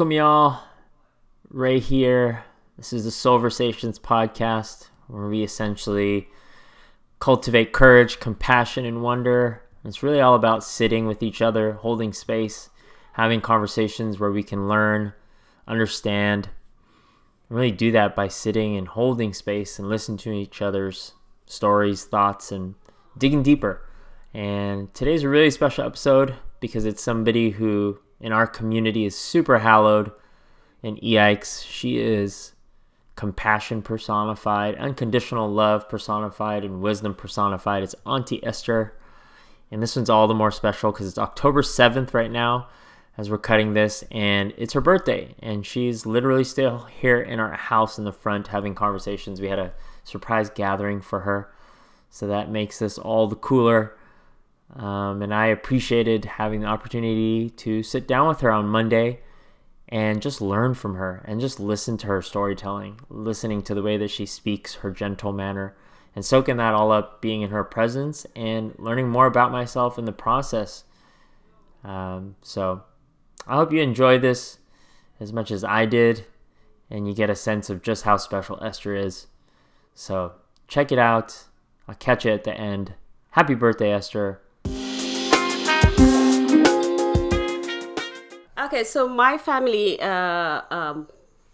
Welcome, y'all. Ray here. This is the Soulversations podcast, where we essentially cultivate courage, compassion, and wonder. It's really all about sitting with each other, holding space, having conversations where we can learn, understand, and really do that by sitting and holding space and listening to each other's stories, thoughts, and digging deeper. And today's a really special episode because it's somebody who in our community is super hallowed. And yikes, she is compassion personified, unconditional love personified, and wisdom personified. It's Auntie Esther. And this one's all the more special because it's October 7th right now as we're cutting this, and it's her birthday. And she's literally still here in our house in the front having conversations. We had a surprise gathering for her. So that makes this all the cooler. Um, and I appreciated having the opportunity to sit down with her on Monday and just learn from her and just listen to her storytelling, listening to the way that she speaks, her gentle manner, and soaking that all up, being in her presence and learning more about myself in the process. Um, so I hope you enjoy this as much as I did and you get a sense of just how special Esther is. So check it out. I'll catch you at the end. Happy birthday, Esther. Okay, so my family uh, um,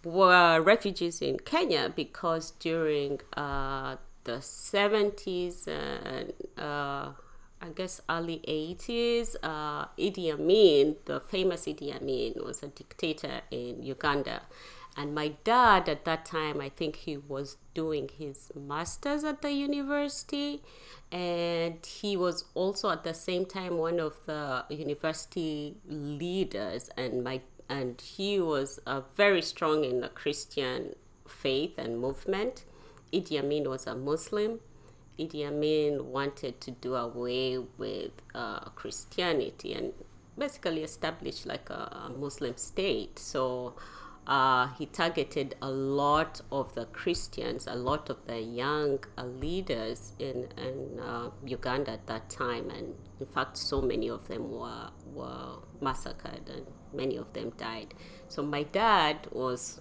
were refugees in Kenya because during uh, the 70s and uh, I guess early 80s, uh, Idi Amin, the famous Idi Amin, was a dictator in Uganda. And my dad at that time, I think he was doing his master's at the university. And he was also at the same time one of the university leaders. And my and he was uh, very strong in the Christian faith and movement. Idi Amin was a Muslim. Idi Amin wanted to do away with uh, Christianity and basically establish like a, a Muslim state. So uh, he targeted a lot of the Christians, a lot of the young uh, leaders in, in uh, Uganda at that time. And in fact, so many of them were, were massacred and many of them died. So my dad was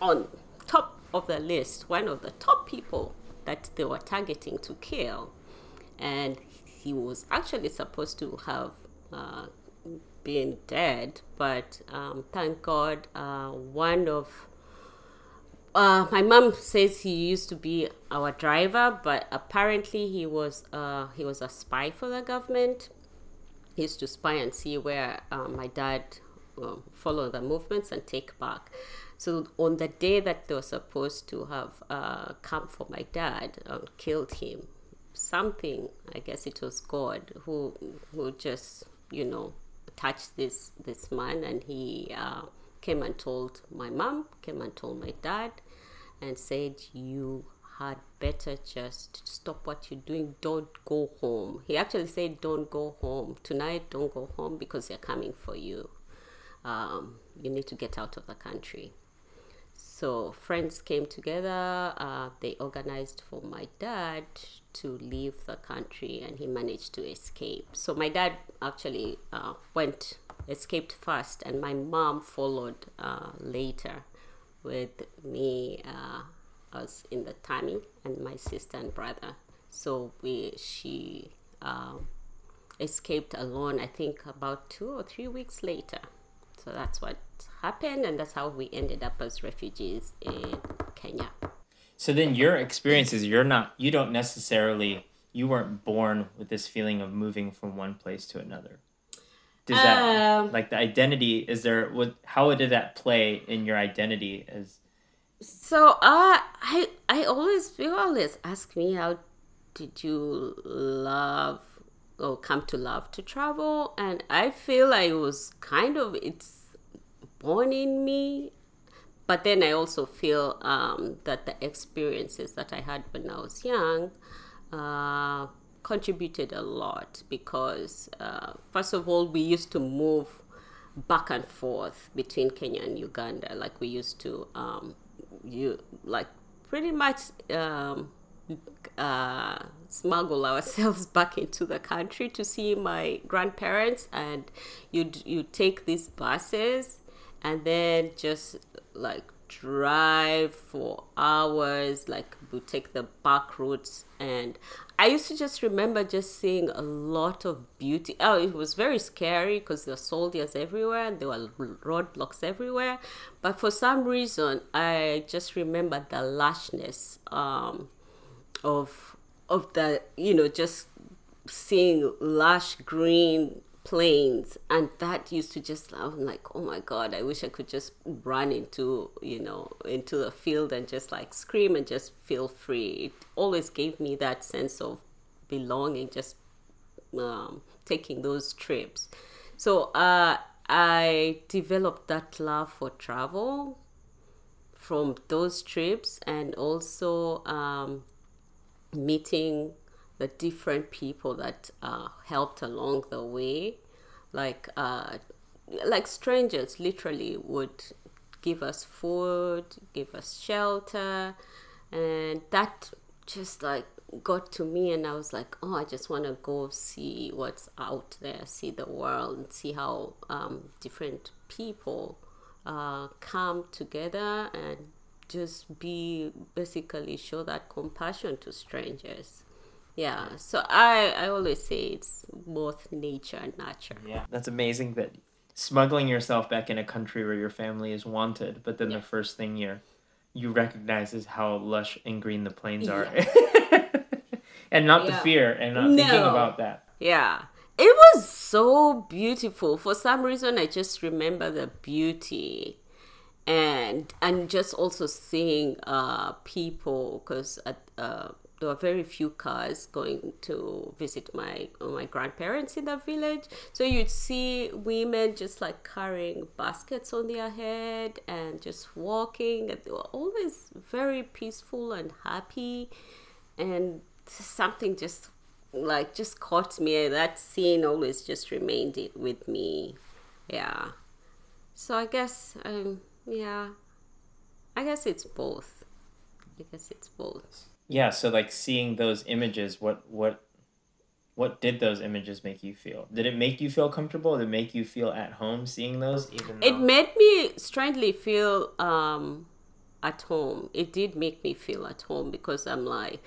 on top of the list, one of the top people that they were targeting to kill. And he was actually supposed to have been dead, but um, thank God, uh, one of uh, my mom says he used to be our driver, but apparently he was uh, he was a spy for the government. He used to spy and see where uh, my dad um, follow the movements and take back. So on the day that they were supposed to have uh, come for my dad and killed him, something I guess it was God who who just you know touched this this man and he uh, came and told my mom came and told my dad and said you had better just stop what you're doing. Don't go home. He actually said don't go home. Tonight don't go home because they're coming for you. Um, you need to get out of the country. So friends came together uh, they organized for my dad to leave the country and he managed to escape. So my dad actually uh, went escaped first and my mom followed uh, later with me uh, us in the tummy and my sister and brother. So we she um, escaped alone i think about two or three weeks later. So that's what happened, and that's how we ended up as refugees in Kenya. So then your experiences, you're not, you don't necessarily, you weren't born with this feeling of moving from one place to another. Does that, um, like the identity, is there, what, how did that play in your identity as? So uh, I, I always, people always ask me, how did you love or come to love to travel? And I feel I was kind of, it's, born in me. But then I also feel um, that the experiences that I had when I was young uh, contributed a lot because, uh, first of all, we used to move back and forth between Kenya and Uganda. Like we used to, um, you like pretty much um, uh, smuggle ourselves back into the country to see my grandparents, and you'd you take these buses, and then just like drive for hours like we take the back routes and i used to just remember just seeing a lot of beauty. Oh it was very scary because there were soldiers everywhere and there were roadblocks everywhere. But for some reason i just remember the lushness um, of of the you know just seeing lush green plains and that used to just i'm like oh my god i wish i could just run into you know into the field and just like scream and just feel free. It always gave me that sense of belonging just um, taking those trips. So uh, i developed that love for travel from those trips and also um, meeting the different people that uh, helped along the way, like uh, like strangers, literally would give us food, give us shelter, and that just like got to me and I was like, oh, I just want to go see what's out there, see the world, and see how um, different people uh, come together and just be basically show that compassion to strangers yeah so i i always say it's both nature and nurture yeah that's amazing that smuggling yourself back in a country where your family is wanted but then yeah. the first thing you you recognize is how lush and green the plains are yeah. and not yeah. the fear and not no. thinking about that yeah it was so beautiful for some reason i just remember the beauty and and just also seeing uh people because at uh there were very few cars going to visit my my grandparents in the village. So you'd see women just like carrying baskets on their head and just walking. And they were always very peaceful and happy, and something just like just caught me. That scene always just remained it with me. Yeah. So I guess um yeah, I guess it's both. I guess it's both yeah so like seeing those images what what what did those images make you feel? Did it make you feel comfortable? Did it make you feel at home seeing those even though... it made me strangely feel um at home. It did make me feel at home because i'm like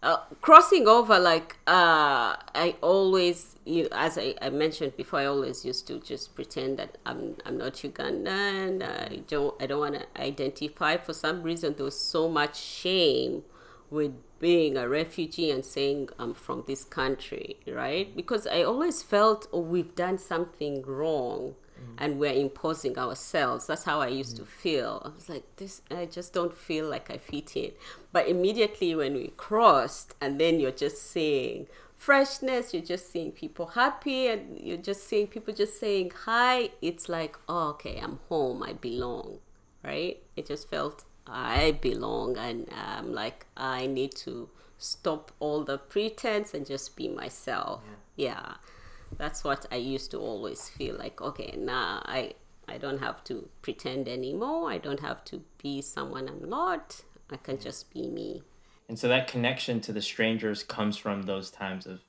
uh, crossing over like uh i always you as I, I mentioned before i always used to just pretend that i'm i'm not ugandan. I don't i don't want to identify. For some reason there was so much shame with being a refugee and saying I'm from this country, right? Because I always felt, oh, we've done something wrong mm. and we're imposing ourselves. That's how I used mm. to feel. I was like, this, I just don't feel like I fit in. But immediately when we crossed, and then you're just saying, freshness you're just seeing people happy and you're just seeing people just saying hi it's like oh, okay i'm home i belong right it just felt I belong and I'm like I need to stop all the pretense and just be myself. Yeah. yeah. That's what I used to always feel like, okay, now nah, I I don't have to pretend anymore. I don't have to be someone I'm not. I can just be me. And so that connection to the strangers comes from those times of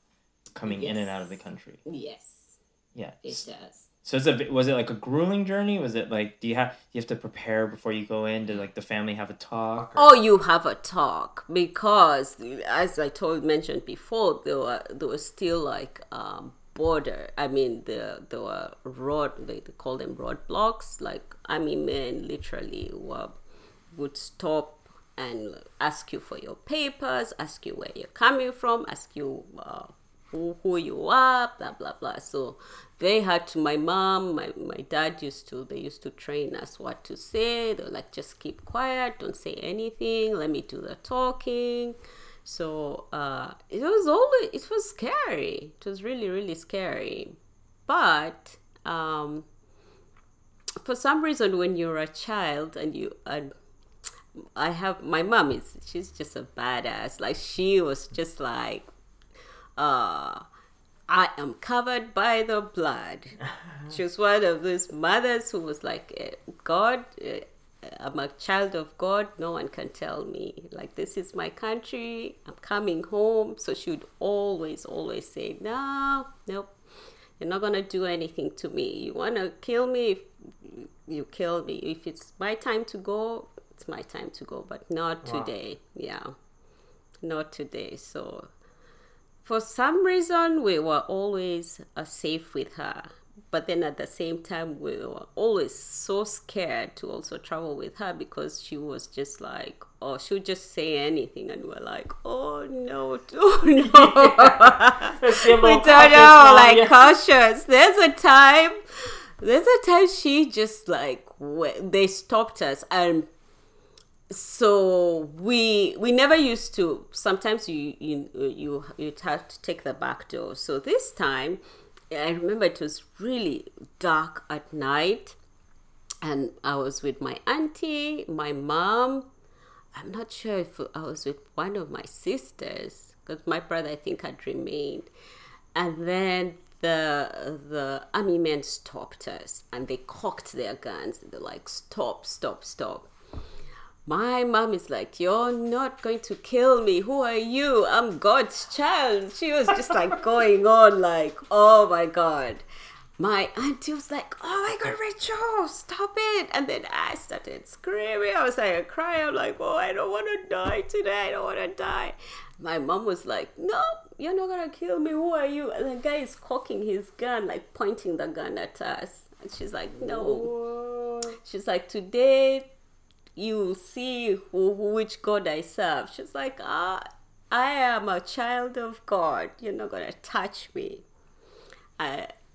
coming yes. in and out of the country. Yes. Yeah. It does. So it's a was it like a grueling journey? Was it like do you have you have to prepare before you go in? Did like the family have a talk? Or? Oh, you have a talk because as I told mentioned before, there were there was still like um, border. I mean, the there were road they, call them roadblocks. Like army men literally were would stop and ask you for your papers, ask you where you're coming from, ask you uh, who, who you are, blah blah blah. So they had to my mom my, my dad used to they used to train us what to say. They were like just keep quiet don't say anything let me do the talking. So uh, it was always it was scary. It was really really scary. But um, for some reason when you're a child and you and I have my mom is she's just a badass. Like she was just like uh I am covered by the blood. she was one of those mothers who was like, eh, God, eh, I'm a child of God. No one can tell me like this is my country. I'm coming home. So she would always, always say, "No, nope, you're not gonna do anything to me. You wanna kill me? You kill me. If it's my time to go, it's my time to go. But not Wow. today. Yeah, not today. So." For some reason, we were always uh, safe with her but then at the same time we were always so scared to also travel with her because she was just like oh she would just say anything and we're like oh no oh no we don't know like cautious. There's a time there's a time she just like they stopped us and so we we never used to sometimes you you you you'd have to take the back door so this time I remember it was really dark at night, and I was with my auntie, my mom. I'm not sure if I was with one of my sisters because my brother, I think, had remained. And then the the army men stopped us and they cocked their guns. They're like, "Stop! Stop! Stop!" My mom is like, You're not going to kill me. Who are you? I'm God's child. She was just like going on, like, Oh my God. My auntie was like, Oh my God, Rachel, stop it. And then I started screaming. I was like, crying. I'm like, Oh, I don't want to die today. I don't want to die. My mom was like, No, you're not going to kill me. Who are you? And the guy is cocking his gun, like pointing the gun at us. And she's like, No. She's like, Today, you see who, which God I serve. She's like, ah, I am a child of God. You're not gonna touch me.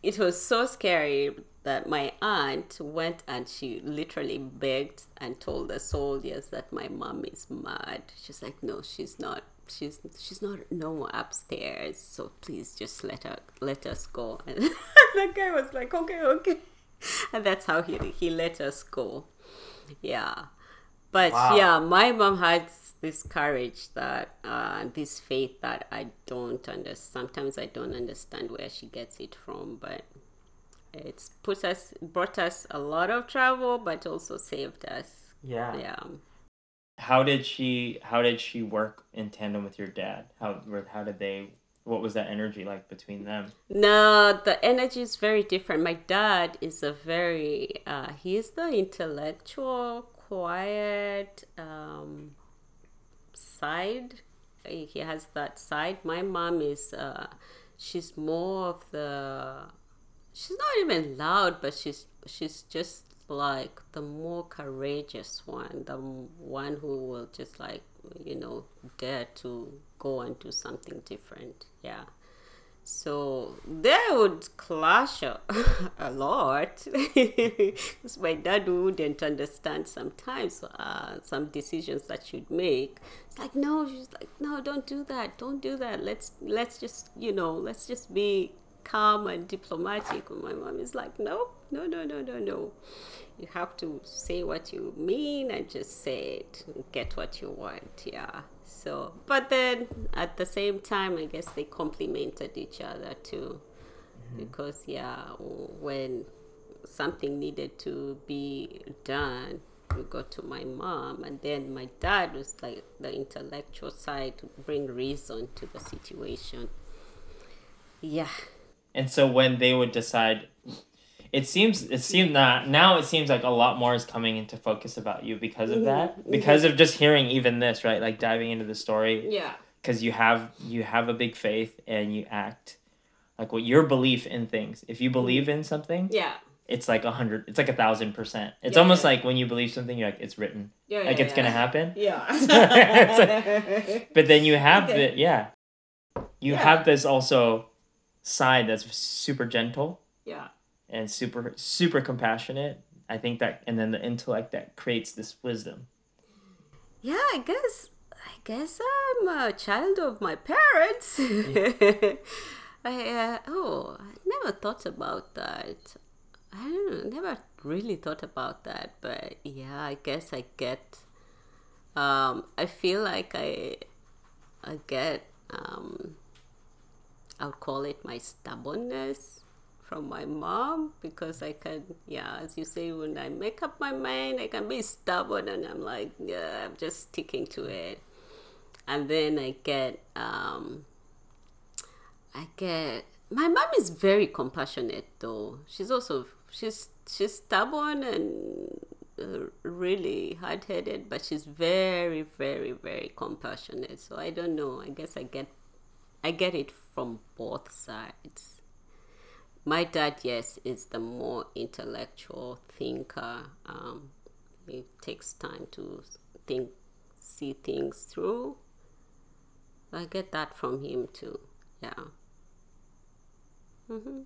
It was so scary that my aunt went and she literally begged and told the soldiers that my mom is mad. She's like, no, she's not. She's she's not no upstairs. So please just let her let us go. And the guy was like, okay, okay, and that's how he he let us go. Yeah but Wow. yeah my mom had this courage that uh, this faith that i don't understand sometimes i don't understand where she gets it from but it's put us brought us a lot of trouble but also saved us Yeah. yeah How did she? How did she work in tandem with your dad? How? How did they? What was that energy like between them? no the energy is very different my dad is a very uh, he's the intellectual quiet um, side. He has that side. My mom is uh, she's more of the she's not even loud but she's she's just like the more courageous one the one who will just like you know dare to go and do something different. Yeah so they would clash a, a lot because my dad wouldn't understand sometimes uh, some decisions that she'd make. It's like no, she's like no, don't do that, don't do that. Let's let's just you know let's just be calm and diplomatic. And my mom is like no, no, no, no, no, no. You have to say what you mean and just say it. Get what you want. Yeah. So, but then at the same time, I guess they complemented each other too, mm-hmm. because yeah, when something needed to be done, we got to my mom, and then my dad was like the intellectual side to bring reason to the situation. Yeah. And so when they would decide, it seems it seems not now. It seems like a lot more is coming into focus about you because of mm-hmm. that. Mm-hmm. Because of just hearing even this, right? Like diving into the story. Yeah. because you have you have a big faith and you act like what your belief in things if you believe mm-hmm. in something Yeah. it's like a hundred it's like a thousand percent it's Yeah, almost yeah. like when you believe something you're like it's written Yeah. like it's gonna happen Yeah. but then you have Okay. the yeah you Yeah. have this also side that's super gentle yeah. And super super compassionate i think that and then the intellect that creates this wisdom Yeah, I guess I guess I'm a child of my parents. I uh, oh, I never thought about that. I don't know, never really thought about that, but yeah, I guess I get. Um, I feel like I, I get. Um, I'll call it my stubbornness from my mom because I can, yeah, as you say, when I make up my mind, I can be stubborn and I'm like, yeah, I'm just sticking to it. And then I get, um, I get, my mom is very compassionate though. She's also, she's, she's stubborn and uh, really hard headed, but she's very, very, very compassionate. So I don't know. I guess I get, I get it from both sides. My dad, yes, is the more intellectual thinker. Um, it takes time to think, see things through. I get that from him too. Yeah. Mm-hmm.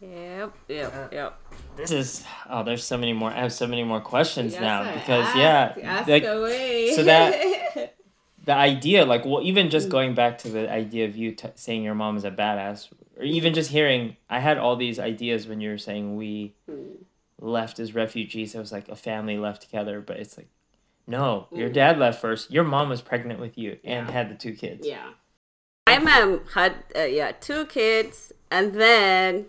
Yep, yep, yep. This is oh, there's so many more. I have so many more questions Yes, now because ask, yeah, ask like, away. so that- the idea, like, well, even Mm. just going back to the idea of you t- saying your mom is a badass, or even just hearing, I had all these ideas when you were saying we Mm. left as refugees. It was like a family left together, but it's like, no, your Mm. dad left first. Your mom was pregnant with you and Yeah. had the two kids. Yeah. My mom had uh, yeah two kids, and then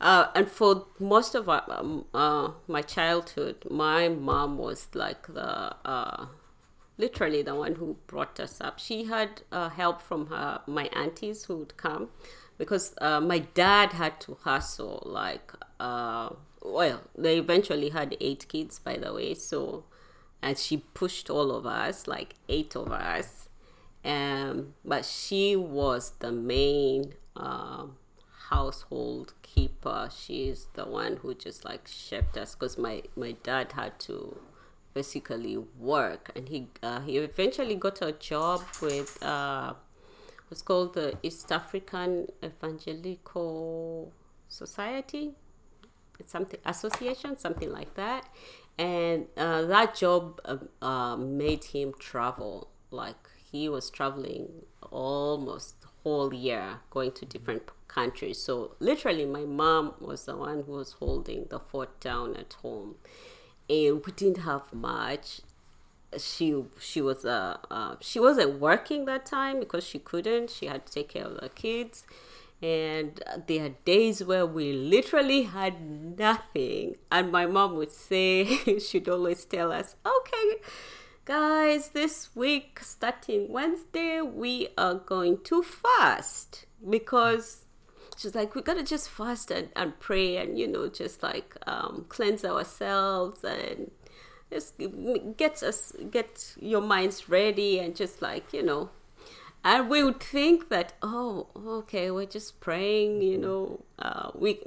uh, and for most of our, um, uh, my childhood, my mom was like the uh, literally the one who brought us up. She had uh, help from her my aunties who would come because uh, my dad had to hustle like uh, well they eventually had eight kids by the way so and she pushed all of us like eight of us um, but she was the main um household keeper. She's the one who just like shaped us because my my dad had to basically work, and he uh, he eventually got a job with uh, what's called the East African Evangelical Society. It's something association, something like that, and uh, that job um, uh, made him travel. Like he was traveling almost whole year going to different countries. So literally my mom was the one who was holding the fort down at home. And we didn't have much she she was uh, uh she wasn't working that time because she couldn't. She had to take care of the kids. And there are days where we literally had nothing. And my mom would say she'd always tell us okay guys this week starting wednesday we are going to fast. Because she's like we gotta just fast and, and pray and you know just like um, cleanse ourselves and just get us get your minds ready and just like you know. And we would think that oh okay we're just praying you know. Uh, we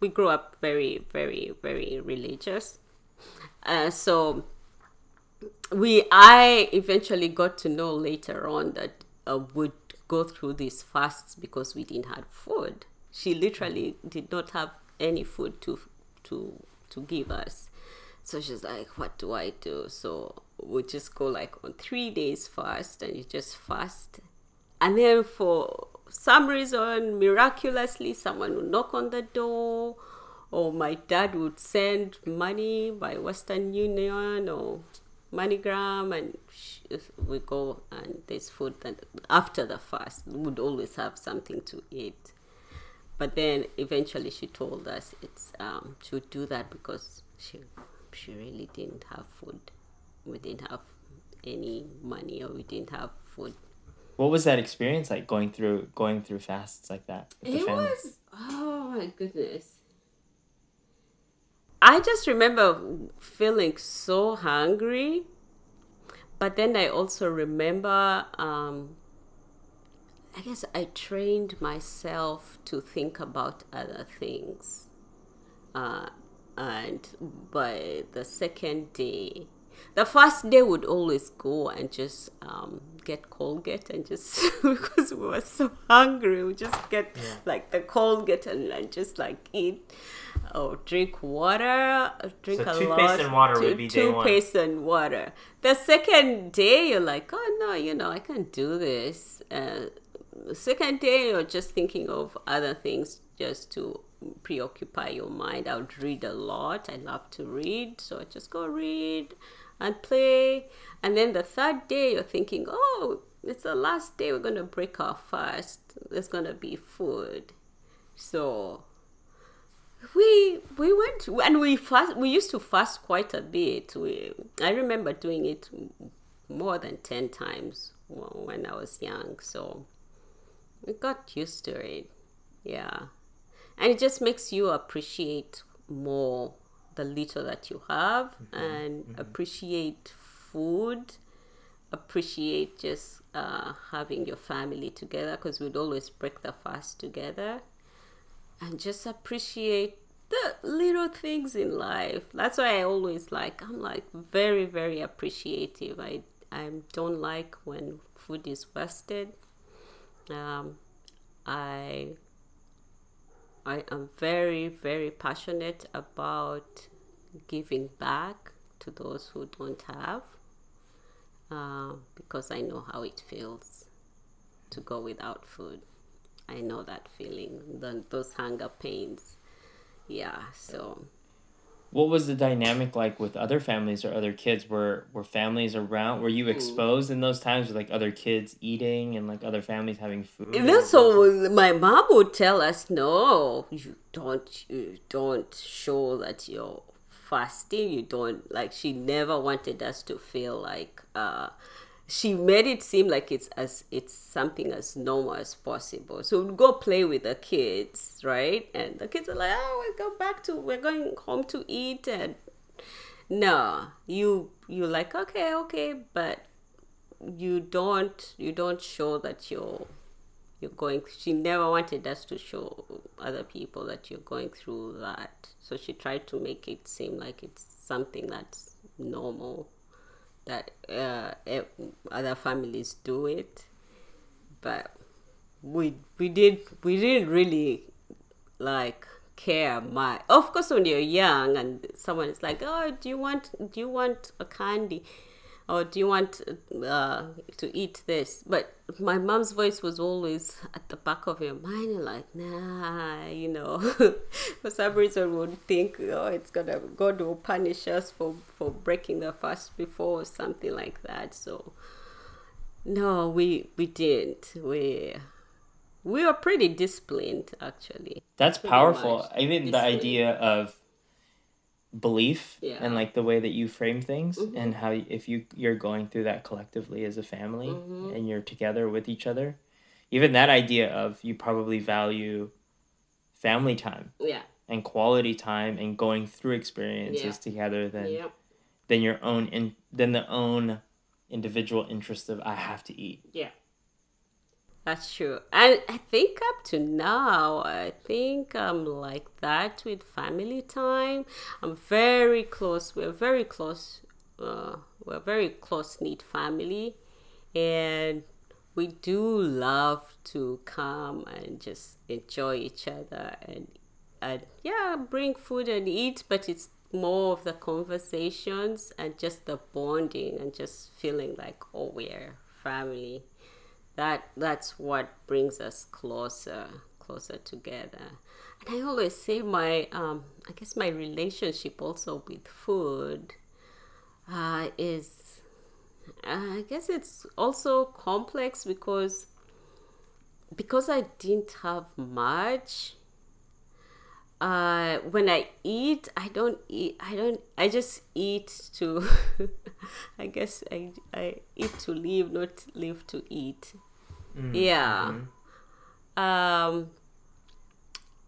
we grew up very very very religious. Uh, so we i eventually got to know later on that uh, would go through these fasts because we didn't have food. She literally did not have any food to to to give us so she's like what do i do? So we just go like on three days fast and you just fast. And then for some reason miraculously someone would knock on the door or my dad would send money by western union or MoneyGram and we go and there's food that after the fast we would always have something to eat. But then eventually she told us it's um do that because she she really didn't have food. We didn't have any money or we didn't have food. What was that experience like going through going through fasts like that? it was oh my goodness. I just remember feeling so hungry but then i also remember um i guess i trained myself to think about other things. Uh, and by the second day the first day would always go and just um, get Colgate and just because we were so hungry, we just get like the Colgate and, and just like eat or drink water, drink So a toothpaste lot. and water would be day one. Toothpaste and water. The second day, you're like, oh no, you know, I can't do this. Uh, the second day, you're just thinking of other things just to preoccupy your mind. I would read a lot. I love to read, so I just go read and play. And then the third day, you're thinking, oh, it's the last day we're going to break our fast. There's going to be food. So we we went and we fast. We used to fast quite a bit. We I remember doing it more than ten times when I was young. So we got used to it. Yeah, and it just makes you appreciate more the little that you have mm-hmm. and mm-hmm. appreciate food appreciate just uh, having your family together because we'd always break the fast together and just appreciate the little things in life that's why i always like i'm like very very appreciative i i don't like when food is wasted um, i i am very very passionate about giving back to those who don't have uh, because I know how it feels to go without food. I know that feeling, the, those hunger pains. Yeah, so. What was the dynamic like with other families or other kids? Were were families around? Were you hmm. exposed in those times with like other kids eating and like other families having food? Even so my mom would tell us, no, you don't, you don't show that you're fasting you don't like she never wanted us to feel like uh she made it seem like it's as it's something as normal as possible. So we'd go play with the kids, right? And the kids are like, "Oh, we go back to we're going home to eat." And no, you you like okay, okay, but you don't you don't show that you're you're going she never wanted us to show other people that you're going through that so she tried to make it seem like it's something that's normal that uh, other families do it. But we we did we didn't really like care much. Of course when you're young and someone is like oh do you want do you want a candy or do you want uh, to eat this? But my mom's voice was always at the back of your mind, You're like, nah, you know, for some reason would think, oh, it's gonna God will punish us for for breaking the fast before or something like that. So, no, we we didn't. We we were pretty disciplined, actually. That's powerful. Even the idea of belief yeah. and like the way that you frame things mm-hmm. and how if you you're going through that collectively as a family mm-hmm. and you're together with each other even that idea of you probably value family time yeah and quality time and going through experiences yeah. together than yeah. than your own in than the own individual interest of I have to eat. Yeah. That's true. And I think up to now, I think I'm like that with family time. I'm very close. We're very close. Uh, we're very close knit family. And we do love to come and just enjoy each other and, and yeah, bring food and eat, but it's more of the conversations and just the bonding and just feeling like, oh, we're family that that's what brings us closer closer together. And i always say my um, i guess my relationship also with food uh, is uh, i guess it's also complex because because i didn't have much uh, when I eat, I don't eat. I don't. I just eat to. I guess I I eat to live, not live to eat. Mm, yeah. Mm-hmm. Um.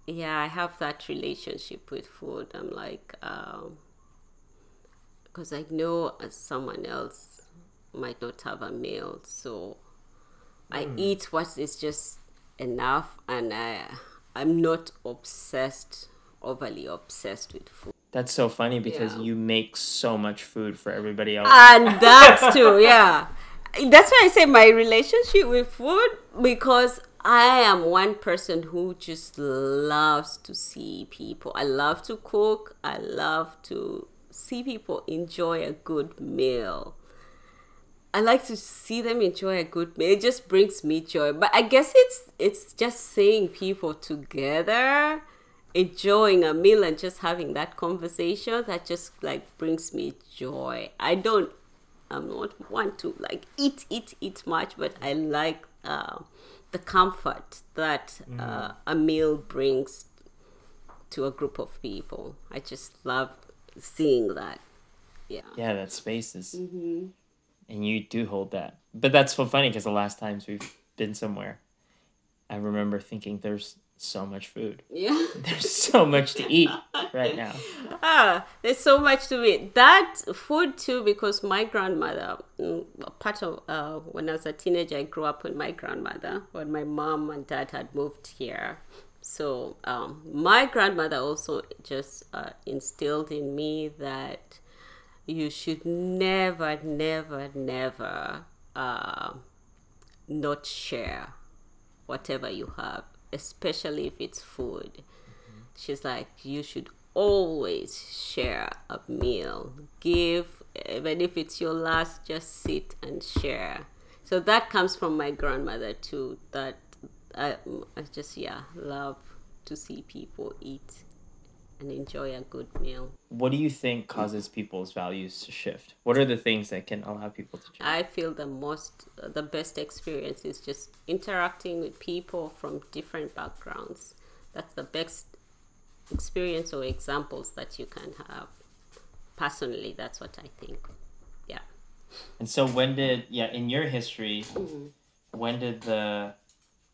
Yeah, I have that relationship with food. I'm like, um, because I know someone else might not have a meal, so I mm. eat what is just enough, and I I'm not obsessed, overly obsessed with food. That's so funny because yeah. you make so much food for everybody else. And that's too, yeah. That's why I say my relationship with food because I am one person who just loves to see people. I love to cook. I love to see people enjoy a good meal. I like to see them enjoy a good meal. It just brings me joy. But I guess it's it's just seeing people together enjoying a meal and just having that conversation that just like brings me joy. I don't I'm not want to like eat eat eat much, but I like uh, the comfort that uh, a meal brings to a group of people. I just love seeing that. Yeah. Yeah, that space is. And you do hold that. But that's so funny because the last times we've been somewhere, I remember thinking there's so much food. Yeah. There's so much to eat right now. ah, there's so much to eat. That food too, because my grandmother, mm, part of uh, when I was a teenager, I grew up with my grandmother when my mom and dad had moved here. So um, my grandmother also just uh, instilled in me that you should never, never, never uh, not share whatever you have, especially if it's food. She's like, you should always share a meal. Give, even if it's your last, just sit and share. So that comes from my grandmother too. That I, I just yeah love to see people eat and enjoy a good meal. What do you think causes people's values to shift? What are the things that can allow people to change? I feel the most, the best experience is just interacting with people from different backgrounds. That's the best experience or examples that you can have. Personally, that's what I think. Yeah. And so when did yeah, in your history, mm-hmm. when did the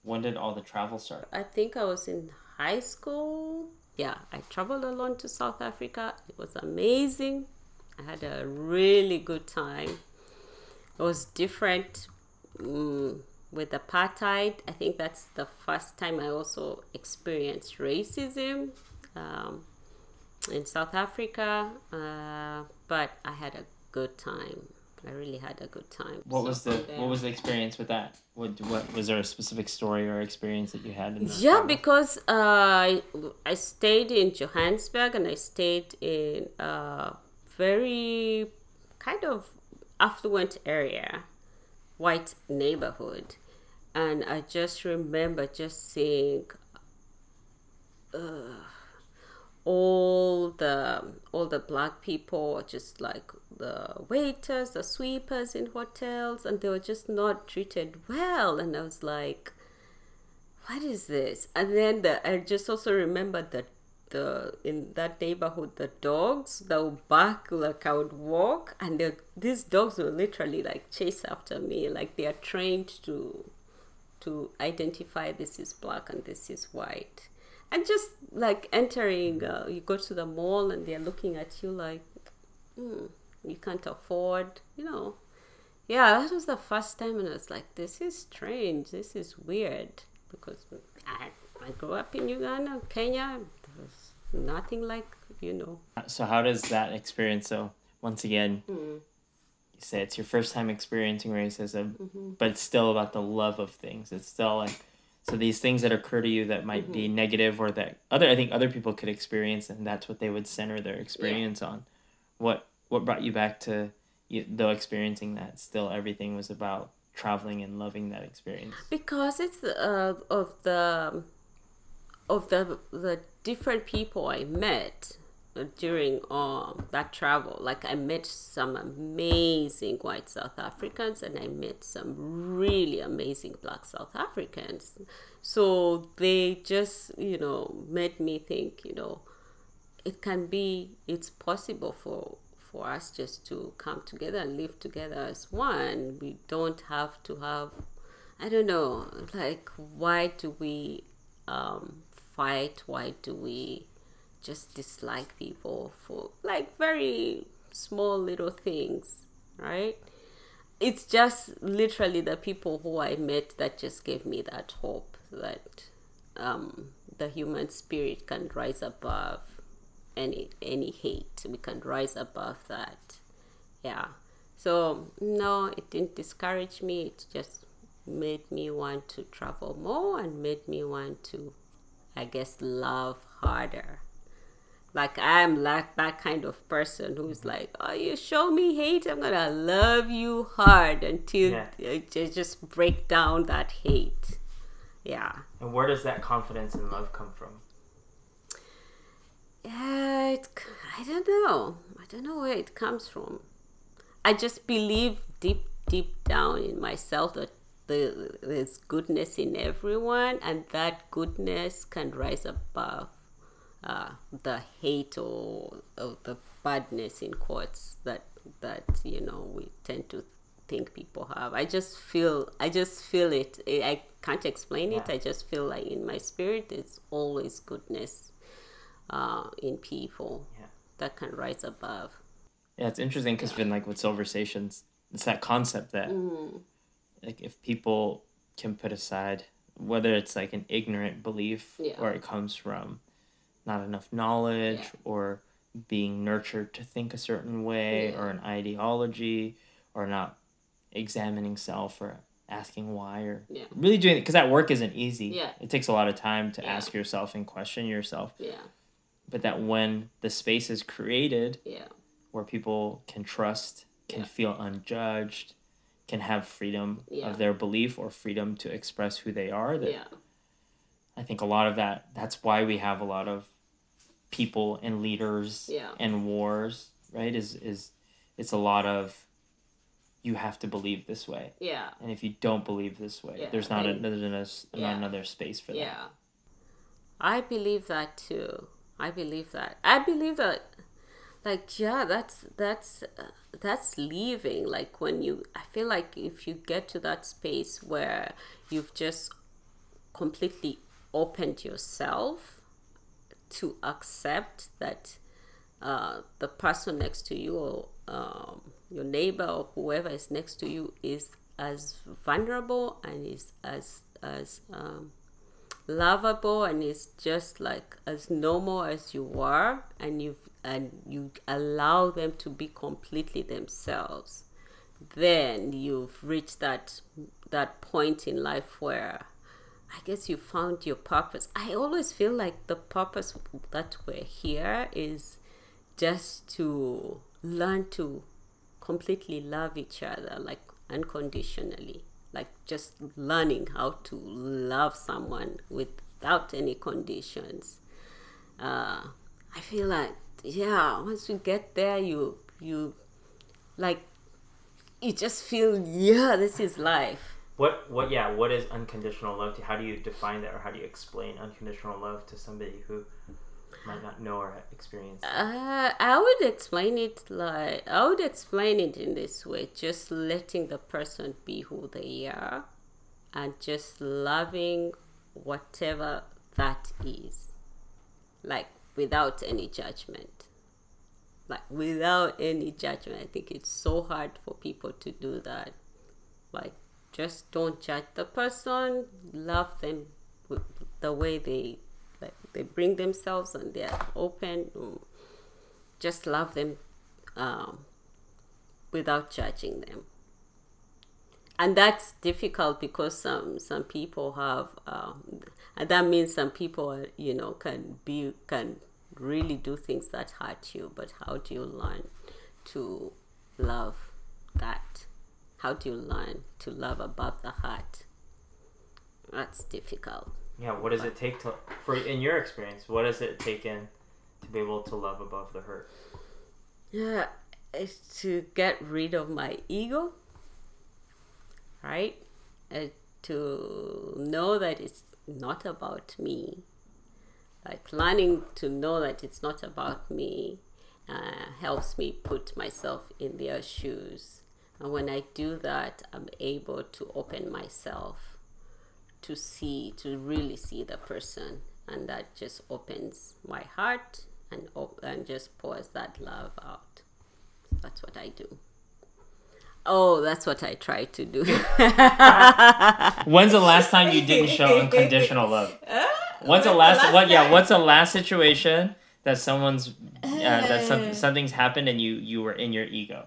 when did all the travel start? I think I was in high school. Yeah, I traveled alone to South Africa. It was amazing. I had a really good time. It was different mm, with apartheid. I think that's the first time I also experienced racism um, in South Africa. Uh, but I had a good time. I really had a good time. What So was the there- what was the experience with that? What what was there a specific story or experience that you had in that Yeah, travel? because uh, I, I stayed in Johannesburg and I stayed in a very kind of affluent area, white neighborhood. And I just remember just seeing uh, all the all the black people just like the waiters the sweepers in hotels and they were just not treated well. And i was like what is this? And then the, i just also remember that the in that neighborhood the dogs that would bark like i would walk and the, these dogs will literally like chase after me. Like they are trained to to identify this is black and this is white and just like entering uh, you go to the mall and they're looking at you like hmm, you can't afford you know yeah that was the first time and i was like this is strange this is weird because i, I grew up in uganda kenya there was nothing like you know So how does that experience so once again Hmm. you say it's your first time experiencing racism, Mm-hmm. but it's still about the love of things. It's still like so these things that occur to you that might Mm-hmm. be negative or that other I think other people could experience and that's what they would center their experience on. What what brought you back to you, though experiencing that still everything was about traveling and loving that experience. because it's uh, of the of the the different people I met during um that travel. Like I met some amazing white South Africans and I met some really amazing black South Africans. So they just you know made me think you know it can be it's possible for for us just to come together and live together as one we don't have to have i don't know like why do we um fight why do we just dislike people for like very small little things right it's just literally the people who I met that just gave me that hope that um, the human spirit can rise above any any hate. We can rise above that. Yeah. So no, it didn't discourage me. It just made me want to travel more and made me want to, I guess, love harder like I'm like that kind of person who's like, oh, you show me hate, I'm gonna love you hard until Yeah. Just break down that hate. Yeah. And where does that confidence and love come from? Yeah, it, I don't know. I don't know where it comes from. I just believe deep, deep down in myself that the, there's goodness in everyone, and that goodness can rise above uh, the hate or, or the badness in quotes that that you know we tend to think people have. I just feel I just feel it. I can't explain it. I just feel like in my spirit, it's always goodness uh, in people Yeah. that can rise above. Yeah, it's interesting because been like with silversations, it's that concept that Mm. like if people can put aside whether it's like an ignorant belief Yeah. or it comes from not enough knowledge Yeah. or being nurtured to think a certain way Yeah. or an ideology or not examining self or asking why or Yeah. really doing it because that work isn't easy Yeah. it takes a lot of time to Yeah. ask yourself and question yourself Yeah, but that when the space is created yeah, where people can trust, can Yeah. feel unjudged, can have freedom of their belief or freedom to express who they are. That yeah, I think a lot of that. That's why we have a lot of people and leaders Yeah. and wars. Right? Is is it's a lot of you have to believe this way, yeah, and if you don't believe this way, Yeah, there's not a, and- there's another, Yeah. not another space for that. yeah. I believe that too. I believe that. I believe that. Like yeah, that's that's uh, that's leaving. Like when you, I feel like if you get to that space where you've just completely opened yourself to accept that uh, the person next to you or um, your neighbor or whoever is next to you is as vulnerable and is as as um, lovable and is just like as normal as you are and you and you allow them to be completely themselves then you've reached that that point in life where I guess you found your purpose. I always feel like the purpose that we're here is just to learn to completely love each other, like unconditionally, like just learning how to love someone without any conditions. Uh, I feel like yeah, once you get there, you you like you just feel yeah, this is life. What what yeah, what is unconditional love to how do you define that or how do you explain unconditional love to somebody who might not know or experience? Uh, I would explain it like I would explain it in this way: just letting the person be who they are, and just loving whatever that is, like without any judgment. Like without any judgment, I think it's so hard for people to do that. Like, just don't judge the person. Love them the way they like they bring themselves and they're open. mm, Just love them um, without judging them. And that's difficult because some some people have, um, and that means some people you know can be can really do things that hurt you. But how do you learn to love that? How do you learn to love above the heart? That's difficult. Yeah, what does it take to for in your experience, what has it taken to be able to love above the hurt? Yeah, it's to get rid of my ego, right? Uh, to know that it's not about me. Like learning to know that it's not about me uh, helps me put myself in their shoes. And when I do that, I'm able to open myself to see, to really see the person. And that just opens my heart and, op- and just pours that love out. That's what I do. Oh, that's what I try to do. When's the last time you didn't show unconditional love? When's the last, what yeah, what's the last situation that someone's uh, that some, something's happened and you you were in your ego?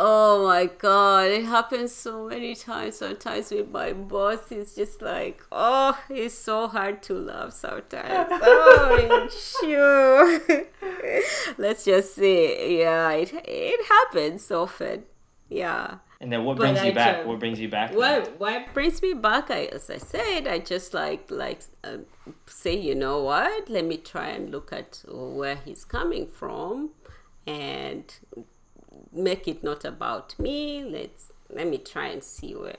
Oh my god, it happens so many times. Sometimes with my boss, it's just like, oh, it's so hard to love sometimes. Oh, sure. Let's just say, yeah, it it happens often. Yeah. And then what But brings I you back? don't- What brings you back? What what brings me back? I, as I said, I just like like uh, say, you know what? Let me try and look at where he's coming from, and make it not about me. Let's let me try and see where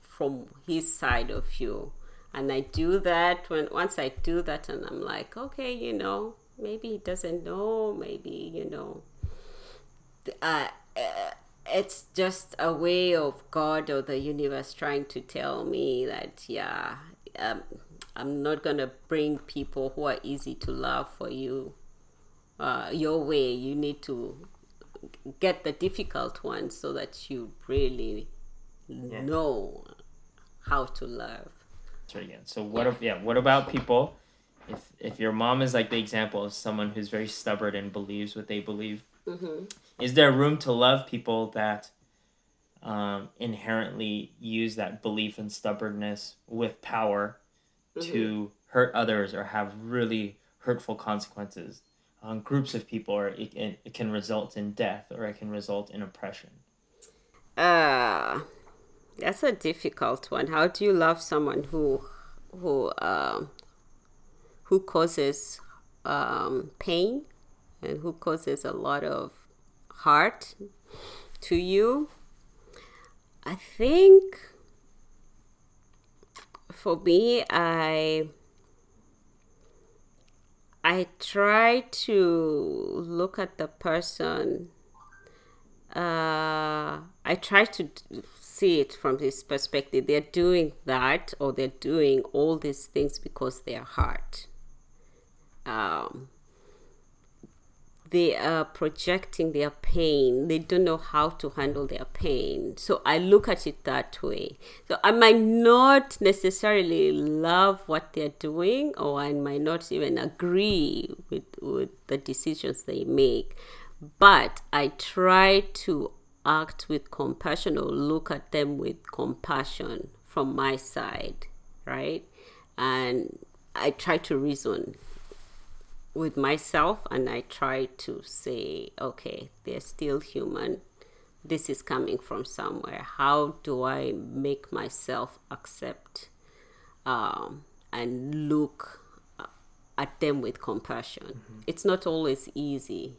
from his side of you. And I do that when once I do that, and I'm like, okay, you know, maybe he doesn't know, maybe you know, uh, uh, it's just a way of God or the universe trying to tell me that yeah, um, I'm not gonna bring people who are easy to love for you uh, your way. You need to get the difficult ones so that you really Yeah. know how to love. That's right again. So what? ab- Yeah. What about people? If if your mom is like the example of someone who's very stubborn and believes what they believe, is there room to love people that um, inherently use that belief and stubbornness with power to hurt others or have really hurtful consequences on groups of people, or it, it, it can result in death or it can result in oppression? Uh, that's a difficult one. How do you love someone who who um, who causes um, pain and who causes a lot of hurt to you? I think for me, I I try to look at the person uh, I try to see it from this perspective. They're doing that, or they're doing all these things because they're hurt. Um, they are projecting their pain. They don't know how to handle their pain. So I look at it that way. So I might not necessarily love what they're doing, or I might not even agree with, with the decisions they make. But I try to act with compassion or look at them with compassion from my side, right? And I try to reason with myself and I try to say, okay, they're still human. This is coming from somewhere. How do I make myself accept um, and look uh, at them with compassion? It's not always easy.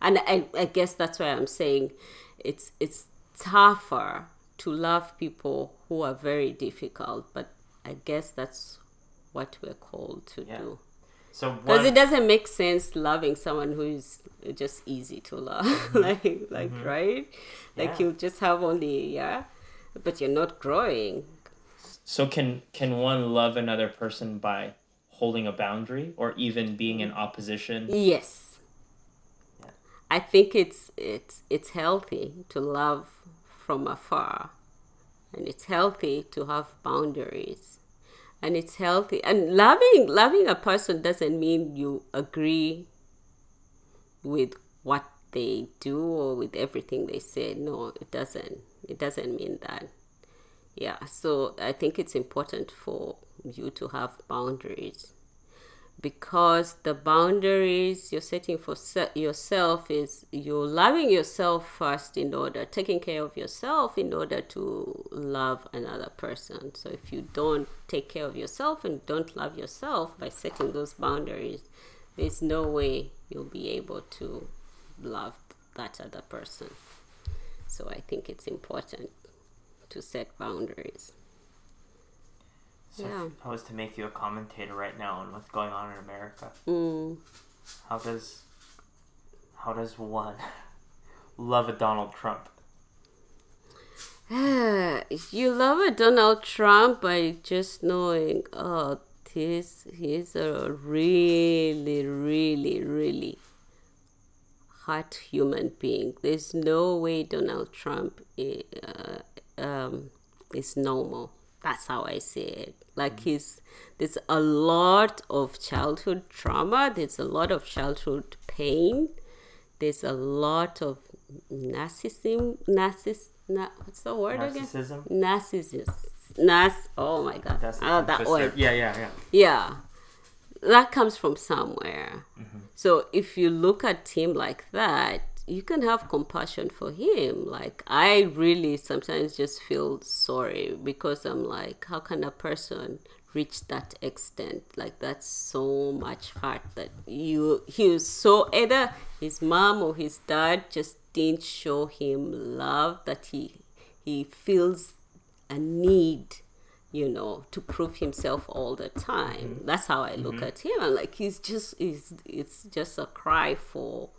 And I, I guess that's why I'm saying it's it's tougher to love people who are very difficult, but I guess that's what we're called to Yeah. do. So Because it doesn't make sense loving someone who is just easy to love, like like right, like Mm-hmm. Yeah. you just have only yeah, but you're not growing. so can can one love another person by holding a boundary or even being in opposition? Yes, I think it's it's it's healthy to love from afar, and it's healthy to have boundaries, and it's healthy. And loving loving a person doesn't mean you agree with what they do or with everything they say. No, it doesn't. It doesn't mean that. Yeah, so I think it's important for you to have boundaries because the boundaries you're setting for se- yourself is you're loving yourself first in order taking care of yourself in order to love another person. So if you don't take care of yourself and don't love yourself by setting those boundaries there's no way you'll be able to love that other person. So i think it's important to set boundaries So Yeah. if I was to make you a commentator right now on what's going on in America, mm. how does how does one love a Donald Trump? you love a Donald Trump by just knowing, oh, this he's a really, really, really hot human being. There's no way Donald Trump i- uh, um, is normal. That's how I see it. Like he's there's a lot of childhood trauma. There's a lot of childhood pain. There's a lot of narcissism. Narciss. Na, what's the word again? Narcissism. Narcissism. Nas. Oh my god. That's oh, that word. Yeah, yeah, yeah. Yeah, that comes from somewhere. Mm-hmm. So if you look at him like that, you can have compassion for him. Like I really sometimes just feel sorry because I'm like, how can a person reach that extent? Like that's so much heart that you he was so either his mom or his dad just didn't show him love that he he feels a need you know, to prove himself all the time. Mm-hmm. That's how I look mm-hmm. at him. I'm like, he's just, he's, it's just a cry for,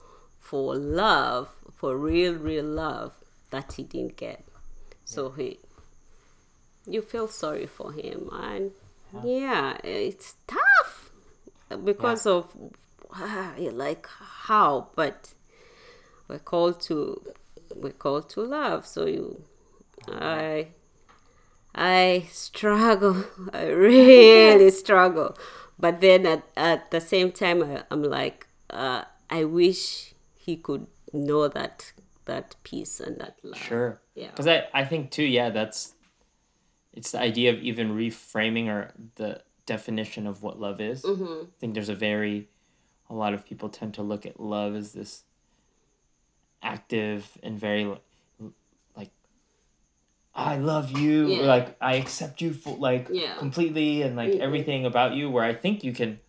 for love, for real, real love that he didn't get. So he, you feel sorry for him, and yeah, it's tough because of you're like how, but we're called to, we're called to love. So you, I I struggle. I really struggle. But then at, at the same time, I, I'm like, uh, I wish he could know that that peace and that love. Sure. Yeah. Because I, I think too, yeah, that's it's the idea of even reframing or the definition of what love is. Mm-hmm. I think there's a very a lot of people tend to look at love as this active and very like I love you Yeah. or like I accept you for like Yeah. completely and like Mhm. everything about you where I think you can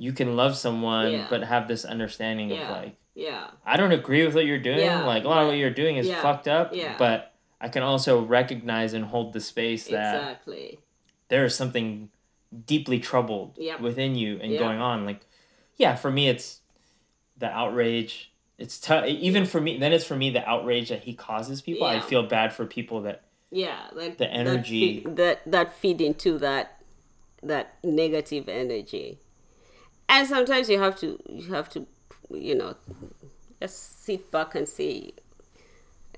you can love someone Yeah. but have this understanding of like Yeah. I don't agree with what you're doing. Yeah, like a lot of what you're doing is yeah, fucked up. yeah. But I can also recognize and hold the space that Exactly. there is something deeply troubled Yep. within you and Yeah. going on. Like, yeah, for me, it's the outrage. It's tough. Even for me, then it's for me the outrage that he causes people. I feel bad for people that Yeah. Like The energy- that feed, that, that feed into that that negative energy, and sometimes you have to you have to you know just sit back and say.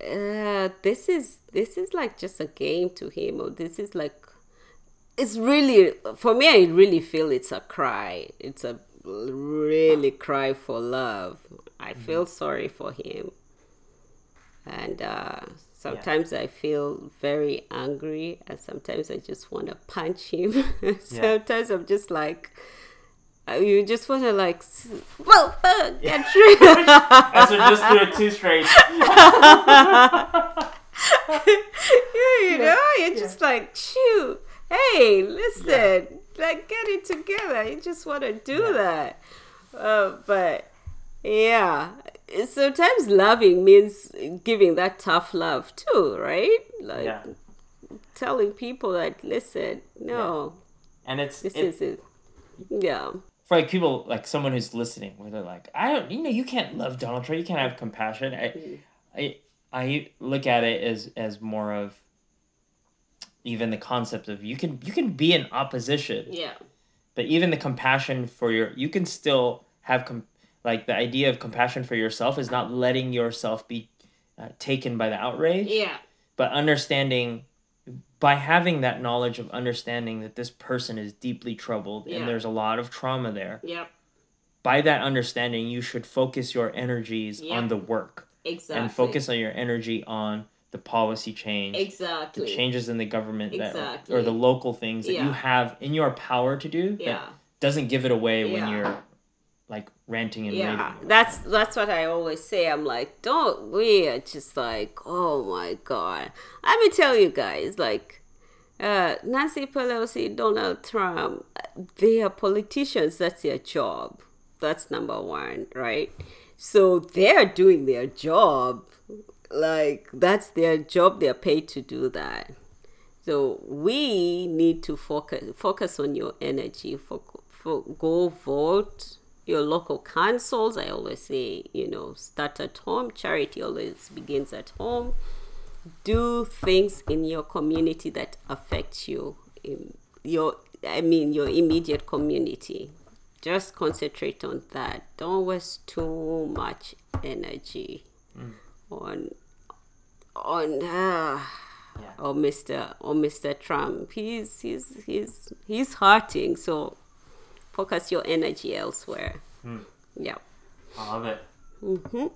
Uh, this is this is like just a game to him, or this is like it's really for me i really feel it's a cry. It's a really cry for love. I feel sorry for him. And uh, sometimes i feel very angry and sometimes i just want to punch him. Sometimes i'm just like you just want to like well uh, get rid As we just do it too straight. yeah, you know, you're just like, shoot, hey, listen, like get it together. You just want to do that. Uh, but yeah, sometimes loving means giving that tough love too, right? Like yeah, telling people that, listen, no, and it's this it, is it. Yeah, for like people like someone who's listening where they're like i don't you know you can't love donald trump. You can't have compassion. I i, I look at it as as more of even the concept of you can you can be in opposition. Yeah, but even the compassion for your you can still have com- like the idea of compassion for yourself is not letting yourself be uh, taken by the outrage. Yeah, but understanding by having that knowledge of understanding that this person is deeply troubled Yeah. and there's a lot of trauma there yeah, by that understanding you should focus your energies Yeah. on the work exactly. and focus on your energy on the policy change Exactly. the changes in the government that Exactly. or the local things that you have in your power to do that Yeah. doesn't give it away when you're like ranting and yeah that's that's what i always say i'm like don't we are just like oh my god let me tell you guys like uh, Nancy Pelosi, Donald Trump, they are politicians. That's their job. That's number one, right? So they're doing their job. Like, that's their job. They're paid to do that. So we need to focus focus on your energy. For, for go vote your local councils. I always say, you know, start at home. Charity always begins at home. Do things in your community that affect you. In your, I mean, your immediate community. Just concentrate on that. Don't waste too much energy on on. Uh, Yeah. or Mr. or Mr. Trump. He's he's he's he's hurting. So focus your energy elsewhere. Yeah. i love it Mm-hmm.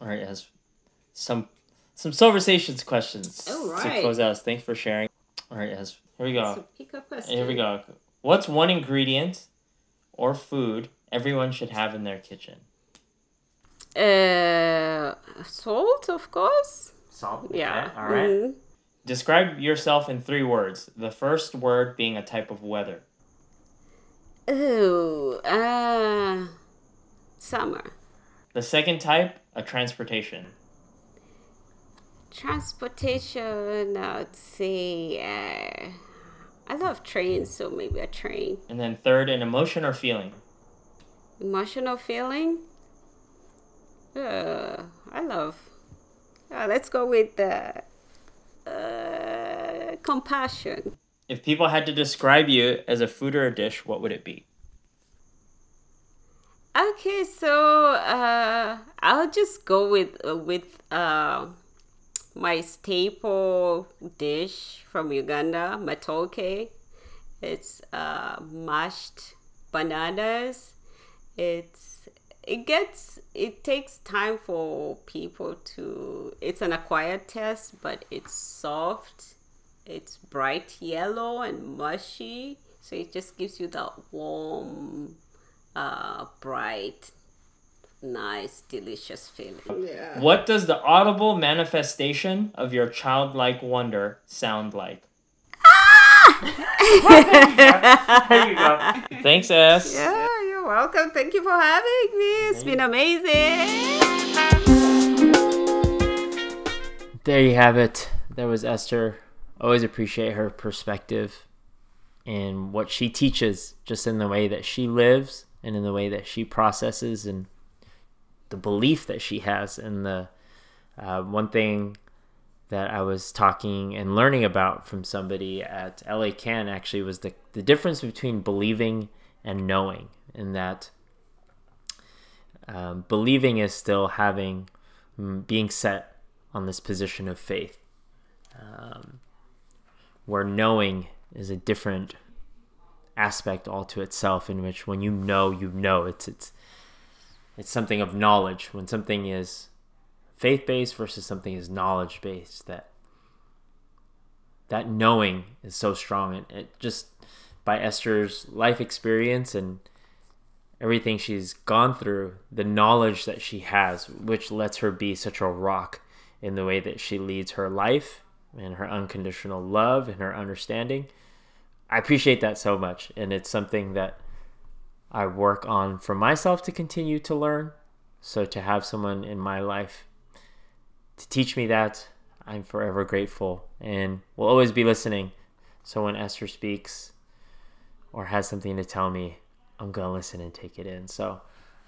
all right as some some conversations questions All to close out thanks for sharing all right as here we go So pick a question. Here we go. What's one ingredient or food everyone should have in their kitchen? Uh, salt, of course. Salt. Yeah. All right. Mhm. Describe yourself in three words. The first word being a type of weather. Oh, uh, summer. The second type, a transportation. Transportation. I'd say. Uh, I love trains, so maybe a train. And then third, an emotion or feeling. Emotional feeling. Uh, I love. Uh, let's go with the uh, compassion. If people had to describe you as a food or a dish, what would it be? Okay, so uh, I'll just go with with uh, my staple dish from Uganda, matoke. It's uh, mashed bananas. It's it gets it takes time for people to. It's an acquired taste, but it's soft. It's bright yellow and mushy, so it just gives you that warm uh, bright, nice, delicious feeling. Yeah. What does the audible manifestation of your childlike wonder sound like? Ah! there you go. Thanks, S. Yeah, you're welcome. Thank you for having me. It's been amazing. There you have it. There was Esther. Always appreciate her perspective and what she teaches, just in the way that she lives and in the way that she processes and the belief that she has. And the uh, one thing that I was talking and learning about from somebody at LA Can actually was the, the difference between believing and knowing, and that um, believing is still having, mm, being set on this position of faith, um, where knowing is a different aspect all to itself in which when you know you know. It's it's it's something of knowledge. When something is faith based versus something is knowledge based that that knowing is so strong. And it just by Esther's life experience and everything she's gone through the knowledge that she has which lets her be such a rock in the way that she leads her life and her unconditional love and her understanding I appreciate that so much, and it's something that I work on for myself to continue to learn. So to have someone in my life to teach me that, I'm forever grateful and will always be listening. So when Esther speaks or has something to tell me, I'm gonna listen and take it in. So,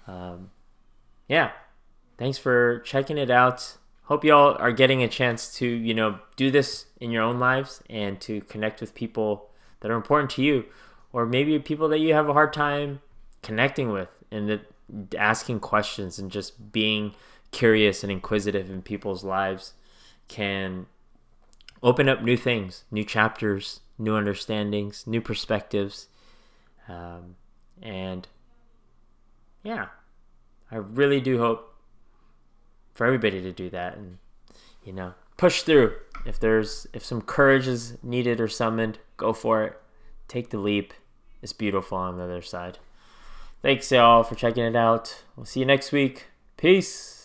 um, yeah, thanks for checking it out. Hope y'all are getting a chance to you know do this in your own lives and to connect with people that are important to you, or maybe people that you have a hard time connecting with, and that asking questions and just being curious and inquisitive in people's lives can open up new things, new chapters, new understandings, new perspectives. Um, and yeah, I really do hope for everybody to do that and, you know, push through. If there's, if some courage is needed or summoned, go for it. Take the leap. It's beautiful on the other side. Thanks, y'all, for checking it out. We'll see you next week. Peace.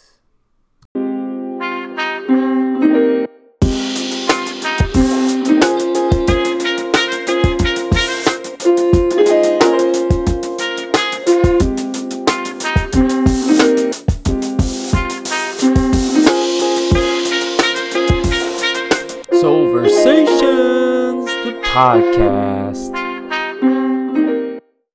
Podcast.